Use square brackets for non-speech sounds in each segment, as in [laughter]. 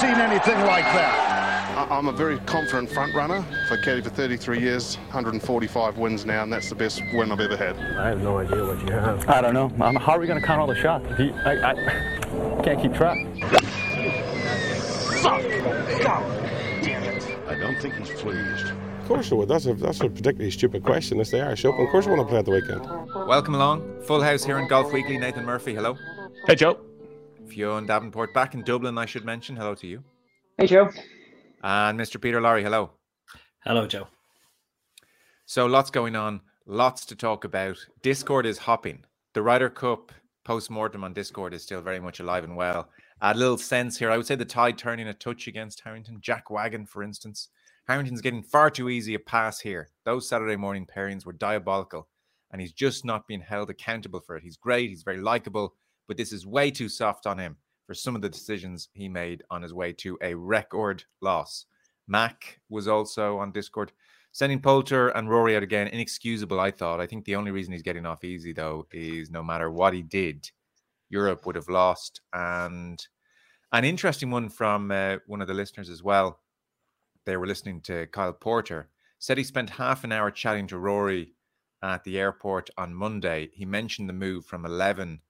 seen anything like that. I'm a very confident front runner. I've caddied for 33 years, 145 wins now, and that's the best win I've ever had. I have no idea what you have. I don't know. Um, how are we going to count all the shots? You, I, I can't keep track. Fuck! God damn it. I don't think he's pleased. Of course I would. That's a, that's a particularly stupid question. It's the Irish Open. Of course I want to play at the weekend. Welcome along. Full house here in Golf Weekly. Nathan Murphy, hello. Hey, Joe. Fionn Davenport back in Dublin, I should mention. Hello to you. Hey, Joe. And Mr. Peter Lawrie, hello. Hello, Joe. So lots going on, lots to talk about. Discord is hopping. The Ryder Cup post mortem on Discord is still very much alive and well. A little sense here. I would say the tide turning a touch against Harrington. Jack Wagon, for instance. Harrington's getting far too easy a pass here. Those Saturday morning pairings were diabolical, and he's just not being held accountable for it. He's great, he's very likable, but this is way too soft on him for some of the decisions he made on his way to a record loss. Mac was also on Discord. Sending Poulter and Rory out again, inexcusable, I thought. I think the only reason he's getting off easy, though, is no matter what he did, Europe would have lost. And an interesting one from uh, one of the listeners as well. They were listening to Kyle Porter. Said he spent half an hour chatting to Rory at the airport on Monday. He mentioned the move from 11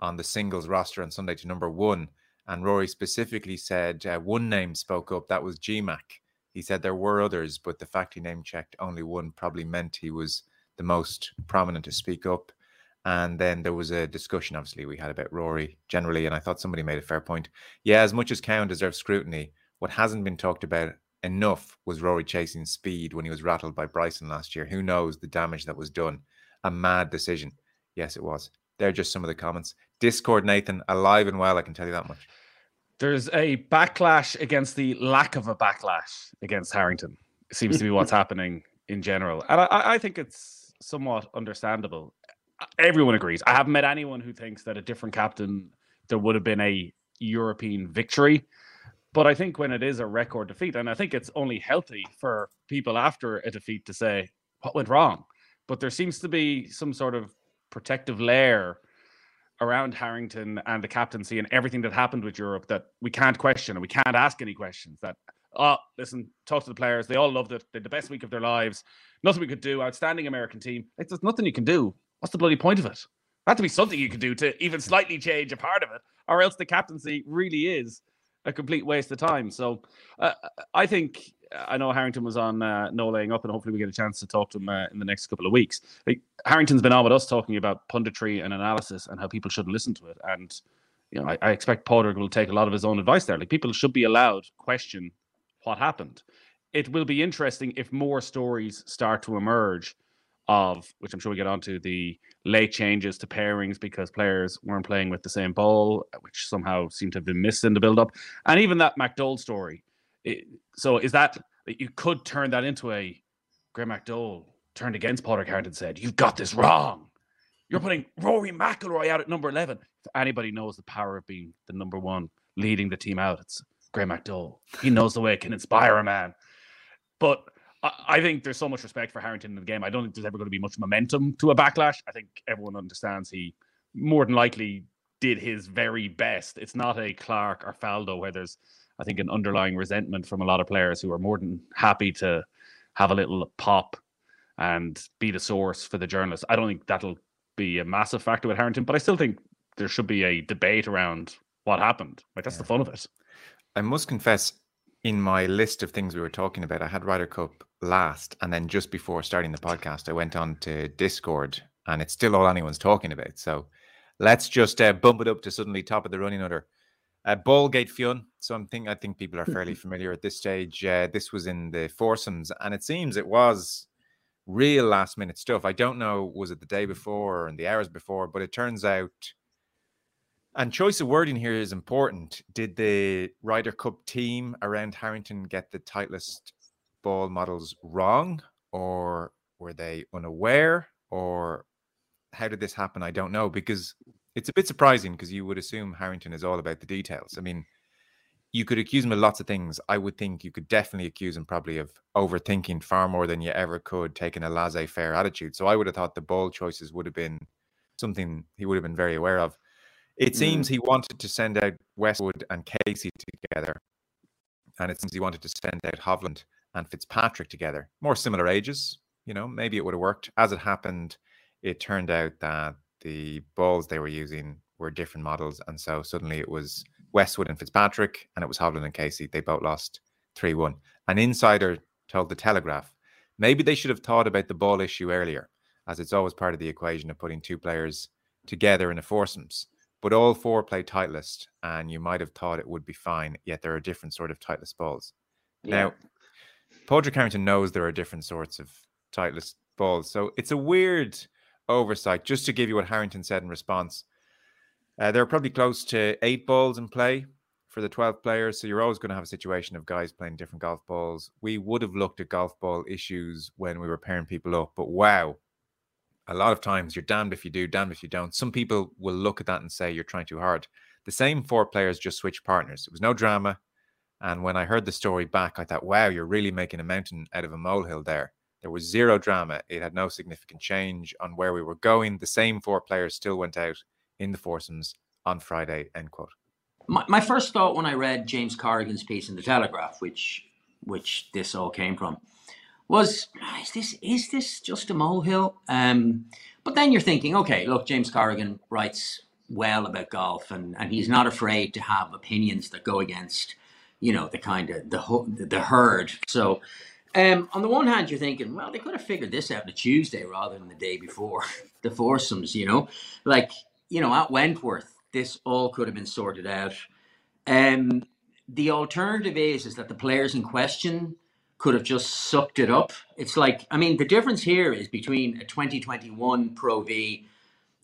on the singles roster on Sunday to number one. And Rory specifically said uh, one name spoke up. That was GMAC. He said there were others, but the fact he name checked only one probably meant he was the most prominent to speak up. And then there was a discussion, obviously, we had about Rory generally. And I thought somebody made a fair point. Yeah, as much as Cowan deserves scrutiny, what hasn't been talked about enough was Rory chasing speed when he was rattled by Bryson last year. Who knows the damage that was done? A mad decision. Yes, it was. They're just some of the comments. Discord, Nathan, alive and well. I can tell you that much. There's a backlash against the lack of a backlash against Harrington. It seems to be what's [laughs] happening in general, and I, I think it's somewhat understandable. Everyone agrees. I haven't met anyone who thinks that a different captain there would have been a European victory. But I think when it is a record defeat, and I think it's only healthy for people after a defeat to say what went wrong. But there seems to be some sort of protective layer around Harrington and the captaincy and everything that happened with Europe that we can't question and we can't ask any questions. That oh, listen, talk to the players. They all loved it. They had the best week of their lives. Nothing we could do. Outstanding American team. Like, there's nothing you can do. What's the bloody point of it? That to be something you could do to even slightly change a part of it, or else the captaincy really is a complete waste of time. So uh, I think I know Harrington was on uh, no laying up, and hopefully we get a chance to talk to him uh, in the next couple of weeks. Like, Harrington's been on with us talking about punditry and analysis and how people should listen to it. And you know, I, I expect Padraig will take a lot of his own advice there. Like people should be allowed question what happened. It will be interesting if more stories start to emerge of which I'm sure we get onto the late changes to pairings because players weren't playing with the same ball, which somehow seemed to have been missed in the build up, and even that McDowell story so is that you could turn that into a Graeme McDowell turned against Potter Card and said, "You've got this wrong. You're putting Rory McIlroy out at number 11." If anybody knows the power of being the number one, leading the team out, it's Graeme McDowell. He knows the way it can inspire a man. But I think there's so much respect for Harrington in the game. I don't think there's ever going to be much momentum to a backlash. I think everyone understands he more than likely did his very best. It's not a Clark or Faldo where there's I think, an underlying resentment from a lot of players who are more than happy to have a little pop and be the source for the journalists. I don't think that'll be a massive factor with Harrington, but I still think there should be a debate around what happened. Like that's yeah. the fun of it. I must confess, in my list of things we were talking about, I had Ryder Cup last, and then just before starting the podcast, I went on to Discord, and it's still all anyone's talking about. So let's just uh, bump it up to suddenly top of the running order. Uh, Ballgate Fionn, something I think people are fairly [laughs] familiar at this stage. Uh, this was in the foursomes, and it seems it was real last minute stuff. I don't know, was it the day before or in the hours before, but it turns out, and choice of wording here is important. Did the Ryder Cup team around Harrington get the Titleist ball models wrong, or were they unaware, or how did this happen? I don't know because it's a bit surprising because you would assume Harrington is all about the details. I mean, you could accuse him of lots of things. I would think you could definitely accuse him probably of overthinking far more than you ever could, taking a laissez faire attitude. So I would have thought the ball choices would have been something he would have been very aware of. It seems mm. he wanted to send out Westwood and Casey together, and it seems he wanted to send out Hovland and Fitzpatrick together, more similar ages. You know, maybe it would have worked. As it happened, it turned out that the balls they were using were different models, and so suddenly it was Westwood and Fitzpatrick, and it was Hovland and Casey. They both lost three one. An insider told the Telegraph maybe they should have thought about the ball issue earlier, as it's always part of the equation of putting two players together in a foursomes. But all four play Titleist, and you might have thought it would be fine, yet there are different sort of Titleist balls. Now, Padraig Harrington knows there are different sorts of Titleist balls, so it's a weird oversight. Just to give you what Harrington said in response, uh, there are probably close to eight balls in play for the 12 players. So you're always going to have a situation of guys playing different golf balls. We would have looked at golf ball issues when we were pairing people up, but wow, a lot of times you're damned if you do, damned if you don't. Some people will look at that and say you're trying too hard. The same four players just switched partners. It was no drama. And when I heard the story back, I thought, wow, you're really making a mountain out of a molehill there. There was zero drama. It had no significant change on where we were going. The same four players still went out in the foursomes on Friday, end quote. My, my first thought when I read James Corrigan's piece in the Telegraph, which which this all came from, was is this is this just a molehill? Um, but then you're thinking, okay, look, James Corrigan writes well about golf, and and he's not afraid to have opinions that go against, you know, the kind of the the herd. So. Um, on the one hand, you're thinking, well, they could have figured this out on a Tuesday rather than the day before [laughs] the foursomes, you know, like you know at Wentworth, this all could have been sorted out. Um, the alternative is is that the players in question could have just sucked it up. It's like, I mean, the difference here is between a 2021 Pro V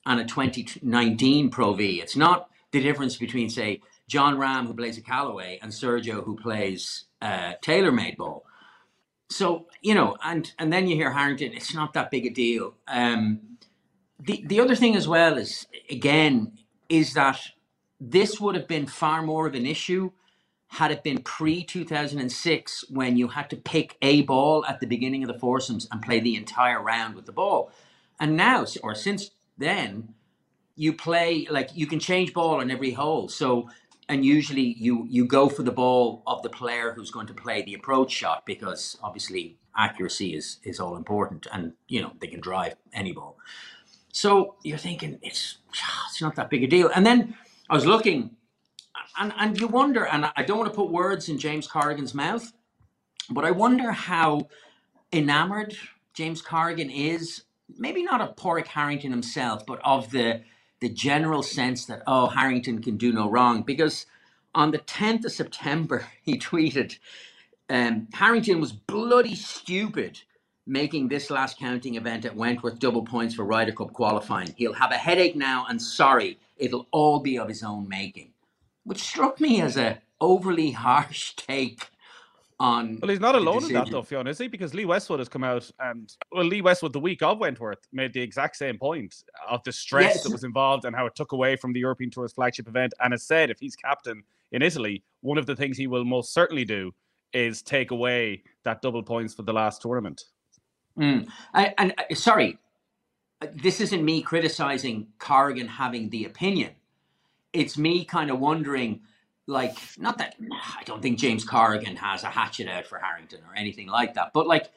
and a 2019 Pro V. It's not the difference between, say, Jon Rahm, who plays a Callaway, and Sergio, who plays uh, TaylorMade ball. So, you know, and and then you hear Harrington, it's not that big a deal. Um, the, the other thing as well is, again, is that this would have been far more of an issue had it been pre 2006 when you had to pick a ball at the beginning of the foursomes and play the entire round with the ball. And now, or since then, you play like you can change ball on every hole. So, and usually you you go for the ball of the player who's going to play the approach shot because obviously accuracy is is all important, and you know they can drive any ball. So you're thinking it's it's not that big a deal. And then I was looking and and you wonder, and I don't want to put words in James Corrigan's mouth, but I wonder how enamored James Corrigan is, maybe not of Padraig Harrington himself, but of the the general sense that oh Harrington can do no wrong. Because on the 10th of September, [laughs] he tweeted, um, Harrington was bloody stupid making this last counting event at Wentworth double points for Ryder Cup qualifying. He'll have a headache now, and sorry, it'll all be of his own making which struck me as a overly harsh [laughs] take on. Well, he's not alone in that, though, Fionn, is he? Because Lee Westwood has come out and, well, Lee Westwood, the week of Wentworth, made the exact same point of the stress Yes. that was involved and how it took away from the European Tour's flagship event. And has said if he's captain in Italy, one of the things he will most certainly do is take away that double points for the last tournament. Mm. I, and uh, sorry, uh, this isn't me criticizing Corrigan having the opinion. It's me kind of wondering, like, not that I don't think James Corrigan has a hatchet out for Harrington or anything like that, but like,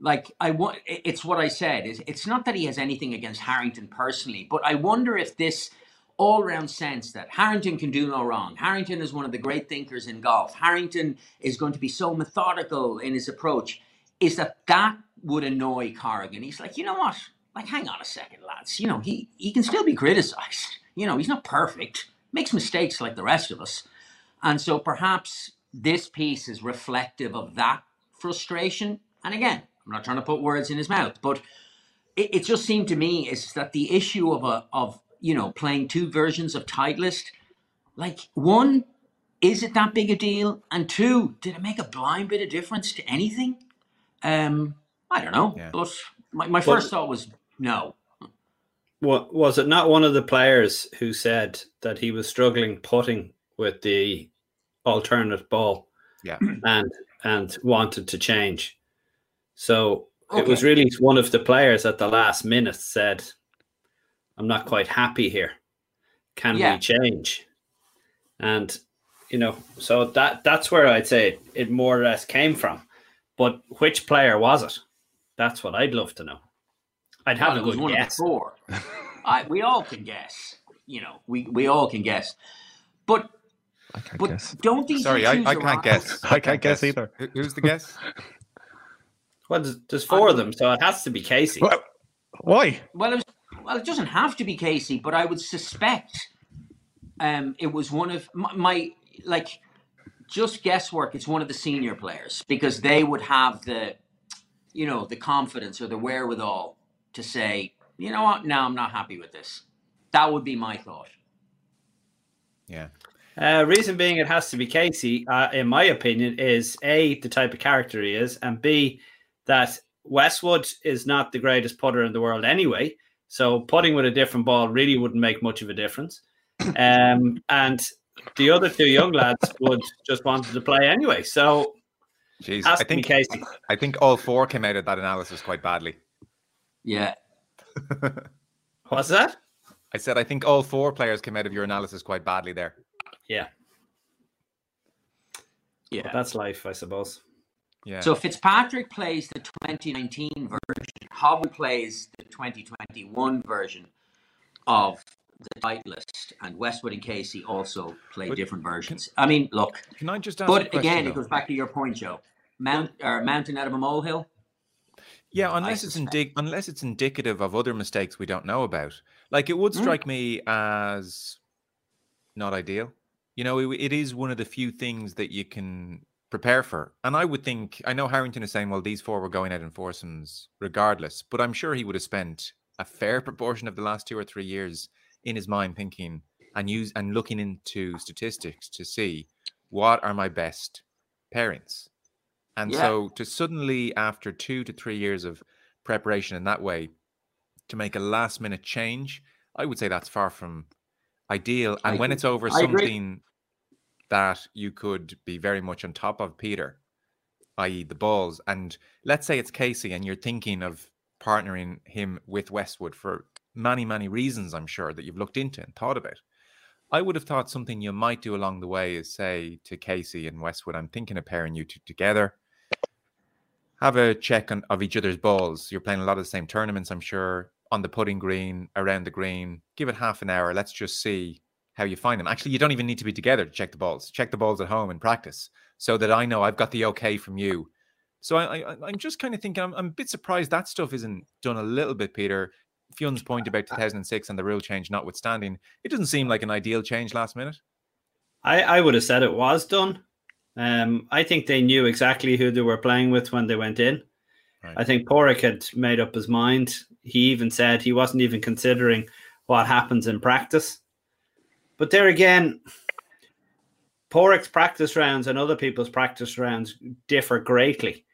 like I want. It's what I said. Is it's not that he has anything against Harrington personally, but I wonder if this all-round sense that Harrington can do no wrong. Harrington is one of the great thinkers in golf. Harrington is going to be so methodical in his approach. Is that that would annoy Corrigan? He's like, you know what? Like, hang on a second, lads. You know, he he can still be criticized. You know, he's not perfect. Makes mistakes like the rest of us. And so perhaps this piece is reflective of that frustration. And again, I'm not trying to put words in his mouth, but it, it just seemed to me is that the issue of a of you know playing two versions of Titleist, like one, is it that big a deal? And two, did it make a blind bit of difference to anything? Um, I don't know. Yeah. But my, my first thought was no. What was it not one of the players who said that he was struggling putting with the alternate ball Yeah. and and wanted to change? So it was really one of the players at the last minute said, "I'm not quite happy here. Can Yeah. we change?" And you know, so that that's where I'd say it, it more or less came from. But which player was it? That's what I'd love to know. I'd have Well, a good one guess. of the four. [laughs] I, we all can guess. You know, we, we all can guess. But I can't but guess. don't these Sorry, I, I can't guess. [laughs] I can't guess either. Who- Who's the guess? [laughs] Well, there's, there's four of them, so it has to be Casey. Well, why? Well, it was, well, it doesn't have to be Casey, but I would suspect um, it was one of my, my like just guesswork. It's one of the senior players because they would have the, you know, the confidence or the wherewithal to say, you know what, no, I'm not happy with this. That would be my thought. Yeah. Uh, reason being, it has to be Casey, uh, in my opinion, is A, the type of character he is, and B, that Westwood is not the greatest putter in the world anyway. So putting with a different ball really wouldn't make much of a difference. [clears throat] Um, and the other two young lads would just wanted to play anyway. So Jeez, has I to be think Casey. I think all four came out of that analysis quite badly. Yeah. [laughs] What's that? I said I think all four players came out of your analysis quite badly there. Yeah, Yeah. that's life, I suppose. Yeah. So Fitzpatrick plays the 2019 version. Hovland plays the 2021 version of the Titleist, and Westwood and Casey also play But different versions. I mean, look, can I just ask a but question, again, it goes back to your point, Joe. Mount or mountain out of a molehill. Yeah, unless it's suspect. indic- unless it's indicative of other mistakes we don't know about. Like it would Mm. strike me as not ideal. You know, it, it is one of the few things that you can prepare for. And I would think I know Harrington is saying, well, these four were going out in foursomes regardless, but I'm sure he would have spent a fair proportion of the last two or three years in his mind thinking and use and looking into statistics to see what are my best parents. And Yeah. so to suddenly, after two to three years of preparation in that way, to make a last minute change, I would say that's far from ideal. And I when agree. it's over I agree. something that you could be very much on top of Peter, i.e., the balls, and let's say it's Casey and you're thinking of partnering him with Westwood for many, many reasons, I'm sure, that you've looked into and thought about. I would have thought something you might do along the way is say to Casey and Westwood, I'm thinking of pairing you two together. Have a check on, of each other's balls. You're playing a lot of the same tournaments, I'm sure, on the putting green, around the green. Give it half an hour. Let's just see how you find them. Actually, you don't even need to be together to check the balls. Check the balls at home and practice so that I know I've got the okay from you. So I, I, I'm just kind of thinking, I'm, I'm a bit surprised that stuff isn't done a little bit, Peter. Fionn's point about 2006 and the rule change notwithstanding, it doesn't seem like an ideal change last minute. I, I would have said it was done. Um, I think they knew exactly who they were playing with when they went in. Right. I think Padraig had made up his mind. He even said he wasn't even considering what happens in practice. But there again, Padraig's practice rounds and other people's practice rounds differ greatly.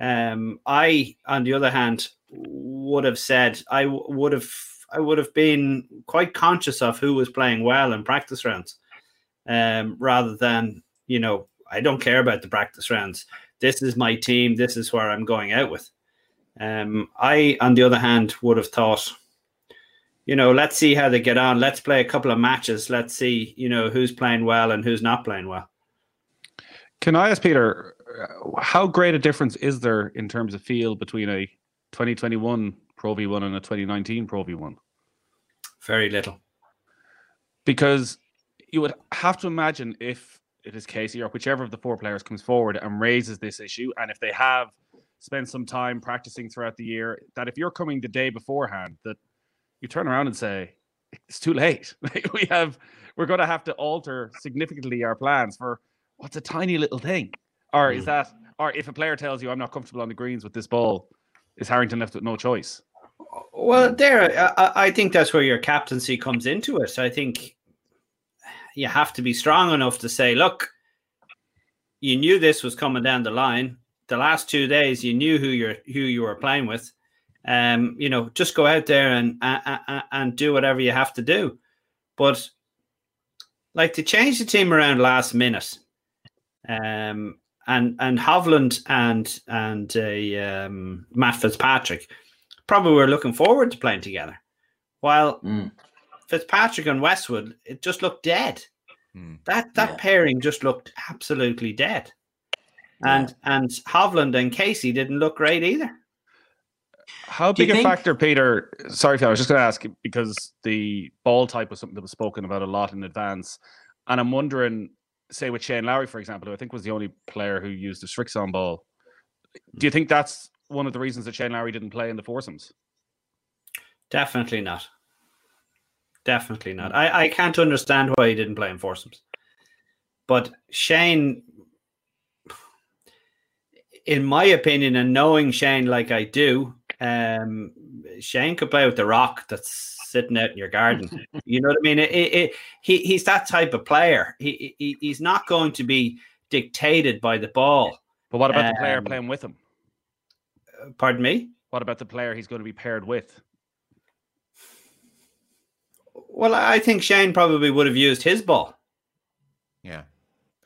Um, I, on the other hand, would have said I w- would have I would have been quite conscious of who was playing well in practice rounds, um, rather than you know I don't care about the practice rounds. This is my team. This is where I'm going out with. Um, I, on the other hand, would have thought, you know, let's see how they get on. Let's play a couple of matches. Let's see, you know, who's playing well and who's not playing well. Can I ask Peter, how great a difference is there in terms of feel between a 2021 Pro V1 and a 2019 Pro V1? Very little. Because you would have to imagine if it is Casey or whichever of the four players comes forward and raises this issue, and if they have spent some time practicing throughout the year, that if you're coming the day beforehand, that you turn around and say, it's too late. [laughs] we have, we're going to have to alter significantly our plans for what's a tiny little thing. Or is hmm. that, or if a player tells you, I'm not comfortable on the greens with this ball, is Harrington left with no choice? Well, there, I, I think that's where your captaincy comes into it. I think you have to be strong enough to say, look, you knew this was coming down the line. The last two days, you knew who you're who you were playing with. Um, you know, just go out there and uh, and do whatever you have to do. But like to change the team around last minute, um, and and Hovland and and uh, um, Matt Fitzpatrick probably were looking forward to playing together. While Mm. Fitzpatrick and Westwood, it just looked dead. Hmm. That that Yeah. pairing just looked absolutely dead. And and Hovland and Casey didn't look great either. How Do big a think- factor, Peter? Sorry, I was just going to ask because the ball type was something that was spoken about a lot in advance, and I'm wondering, say with Shane Lowry, for example, who I think was the only player who used the Srixon ball. Do you think that's one of the reasons that Shane Lowry didn't play in the foursomes? Definitely not. Definitely not. I, I can't understand why he didn't play in foursomes. But Shane, in my opinion, and knowing Shane like I do, um, Shane could play with the rock that's sitting out in your garden. [laughs] you know what I mean? It, it, it, he, he's that type of player. He, he he's not going to be dictated by the ball. But what about the player Um, playing with him? Pardon me. What about the player he's going to be paired with? Well, I think Shane probably would have used his ball. Yeah.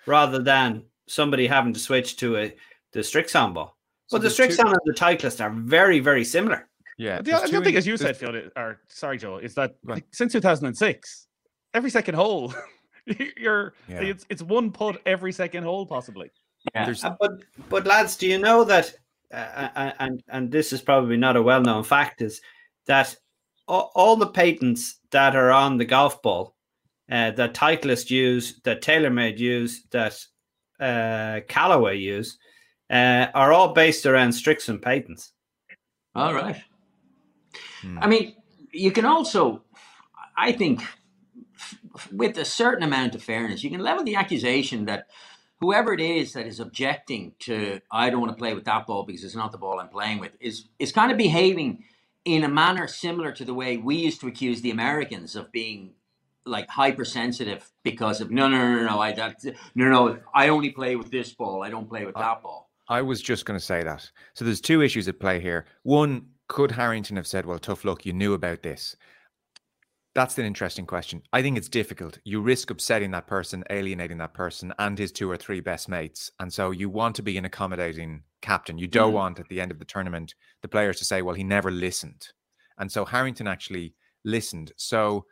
rather than somebody having to switch to a the Srixon ball. So But the there's two- Srixon and the Titleist are very, very similar. Yeah. The, there's the two other thing, in- as you there's- said, Phil, or sorry, Joe, is that Go on. like, since 2006, every second hole, [laughs] you're Yeah. it's it's one putt every second hole, possibly. there's- Uh, but but lads, do you know that? Uh, uh, and and this is probably not a well known fact is that all, all the patents that are on the golf ball, uh, that Titleist use, that TaylorMade use, that uh, Callaway use, uh, are all based around Srixon patents. All right. Hmm. I mean, you can also, I think, f- f- with a certain amount of fairness, you can level the accusation that whoever it is that is objecting to, I don't want to play with that ball because it's not the ball I'm playing with, is is kind of behaving in a manner similar to the way we used to accuse the Americans of being like hypersensitive because of no no no no no I that, no no I only play with this ball I don't play with that ball. I was just going to say that. So there's two issues at play here. One, could Harrington have said, "Well, tough luck, you knew about this"? That's an interesting question. I think it's difficult. You risk upsetting that person, alienating that person, and his two or three best mates. And so you want to be an accommodating captain. You don't Mm. want at the end of the tournament the players to say, "Well, he never listened." And so Harrington actually listened. So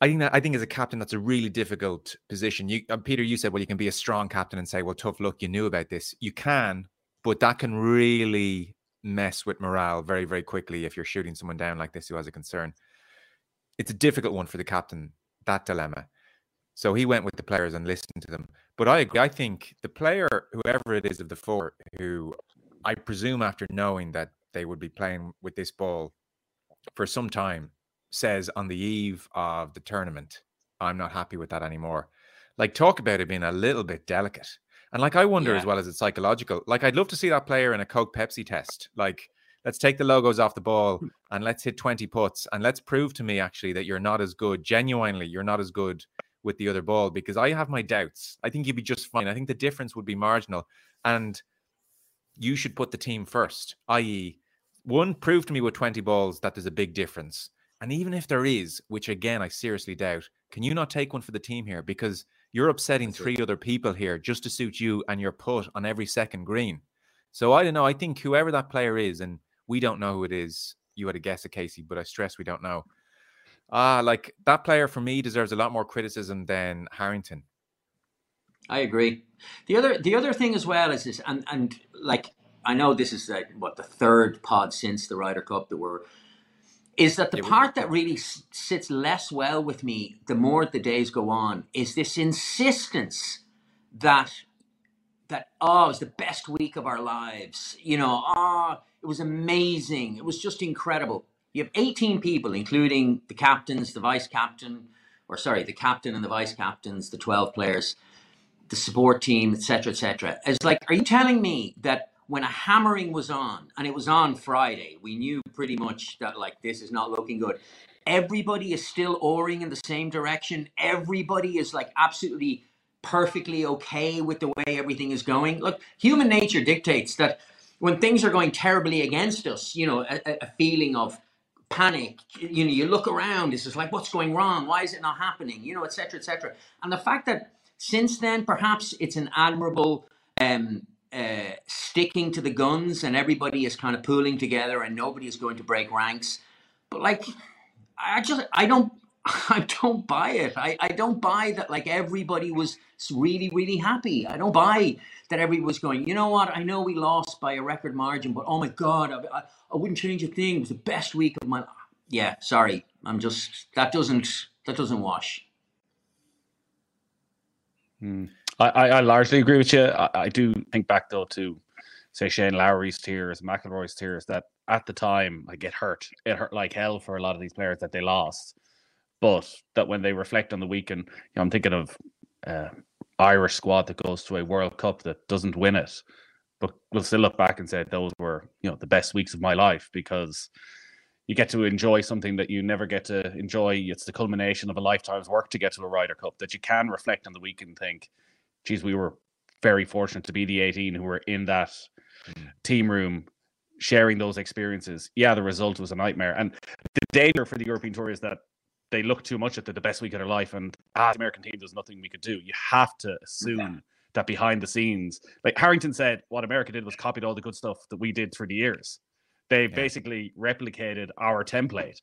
I think that I think as a captain, that's a really difficult position. You, uh, Peter, you said, well, you can be a strong captain and say, well, tough luck, you knew about this. You can, but that can really mess with morale very, very quickly if you're shooting someone down like this who has a concern. It's a difficult one for the captain, that dilemma. So he went with the players and listened to them. But I agree. I think the player, whoever it is of the four, who I presume after knowing that they would be playing with this ball for some time, says on the eve of the tournament, I'm not happy with that anymore. Like, talk about it being a little bit delicate. And like, I wonder as well as it's psychological. Like, I'd love to see that player in a Coke Pepsi test. Like, let's take the logos off the ball hmm. and let's hit 20 putts and let's prove to me actually that you're not as good. Genuinely, you're not as good with the other ball because I have my doubts. I think you'd be just fine. I think the difference would be marginal. And you should put the team first, i.e., one, prove to me with 20 balls that there's a big difference. And even if there is, which again I seriously doubt, can you not take one for the team here? Because you're upsetting That's it. three other people here just to suit you and your put on every second green. So I don't know. I think whoever that player is, and we don't know who it is. You had a guess at Casey, but I stress we don't know. Ah, like that player for me deserves a lot more criticism than Harrington. I agree. The other the other thing as well is this, and and like I know this is like what the third pod since the Ryder Cup that we're is that the Yeah, we- part that really sits less well with me the more the days go on is this insistence that that oh it was the best week of our lives you know oh it was amazing it was just incredible you have 18 people including the captains the vice captain or sorry the captain and the vice captains the 12 players the support team, etc., etc. It's like, are you telling me that when a hammering was on, and it was on Friday, we knew pretty much that like this is not looking good. Everybody is still oaring in the same direction. Everybody is like absolutely perfectly okay with the way everything is going. Look, human nature dictates that when things are going terribly against us, you know, a, a- feeling of panic. You know, you look around. It's just like, what's going wrong? Why is it not happening? You know, etc., etc. And the fact that since then, perhaps it's an admirable um, uh, sticking to the guns, and everybody is kind of pooling together, and nobody is going to break ranks. But like, I just, I don't, [laughs] I don't buy it. I, I don't buy that like everybody was really, really happy. I don't buy that everybody was going, you know what? I know we lost by a record margin, but oh my God, I, I, I wouldn't change a thing. It was the best week of my life. Yeah, sorry. I'm just, that doesn't, that doesn't wash. Hmm. I, I, largely agree with you. I, I do think back though to say Shane Lowry's tears, McIlroy's tears, that at the time I get hurt. It hurt like hell for a lot of these players that they lost. But that when they reflect on the weekend, you know, I'm thinking of uh, Irish squad that goes to a World Cup that doesn't win it, but will still look back and say those were you know the best weeks of my life because you get to enjoy something that you never get to enjoy. It's the culmination of a lifetime's work to get to a Ryder Cup that you can reflect on the week and think, geez, we were very fortunate to be the 18 who were in that team room sharing those experiences. Yeah, the result was a nightmare. And the danger for the European Tour is that they look too much at the, the best week of their life and ah, the American team, there's nothing we could do. You have to assume yeah. that behind the scenes, like Harrington said, what America did was copied all the good stuff that we did through the years. They yeah. basically replicated our template.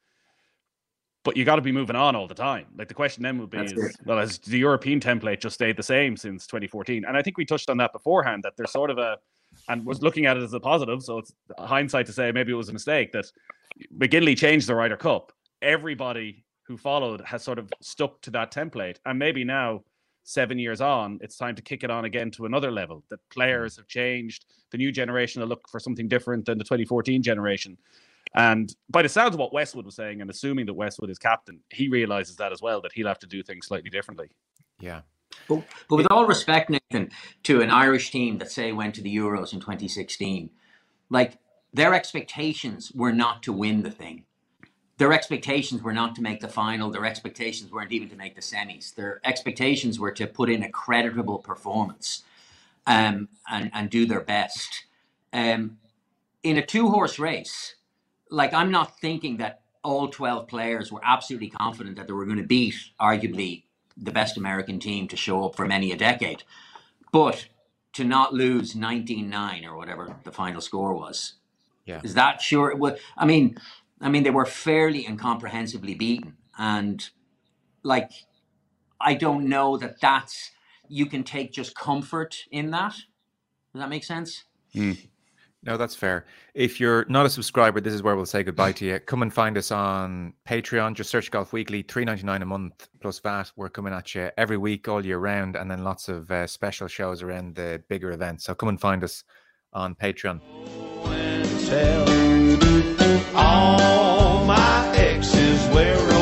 But you got to be moving on all the time. Like the question then would be, is, well, has the European template just stayed the same since 2014? And I think we touched on that beforehand. That there's sort of a, and was looking at it as a positive. So it's hindsight to say maybe it was a mistake that McGinley changed the Ryder Cup. Everybody who followed has sort of stuck to that template, and maybe now seven years on, it's time to kick it on again to another level. That players have changed. The new generation will look for something different than the 2014 generation. And by the sounds of what Westwood was saying, and assuming that Westwood is captain, he realizes that as well, that he'll have to do things slightly differently. Yeah. But, but with all respect, Nathan, to an Irish team that say went to the Euros in 2016, like their expectations were not to win the thing their expectations were not to make the final. Their expectations weren't even to make the semis. Their expectations were to put in a creditable performance um, and, and do their best. Um, in a two horse race, like I'm not thinking that all 12 players were absolutely confident that they were going to beat arguably the best American team to show up for many a decade. But to not lose 19 9 or whatever the final score was. Yeah. Is that sure? Well, I mean, I mean, they were fairly incomprehensibly beaten. And like, I don't know that that's, you can take just comfort in that. Does that make sense? Mm. No, that's fair. If you're not a subscriber, this is where we'll say goodbye to you. Come and find us on Patreon. Just search Golf Weekly, three ninety nine a month plus VAT. We're coming at you every week, all year round, and then lots of uh, special shows around the bigger events. So come and find us on Patreon. All my exes wear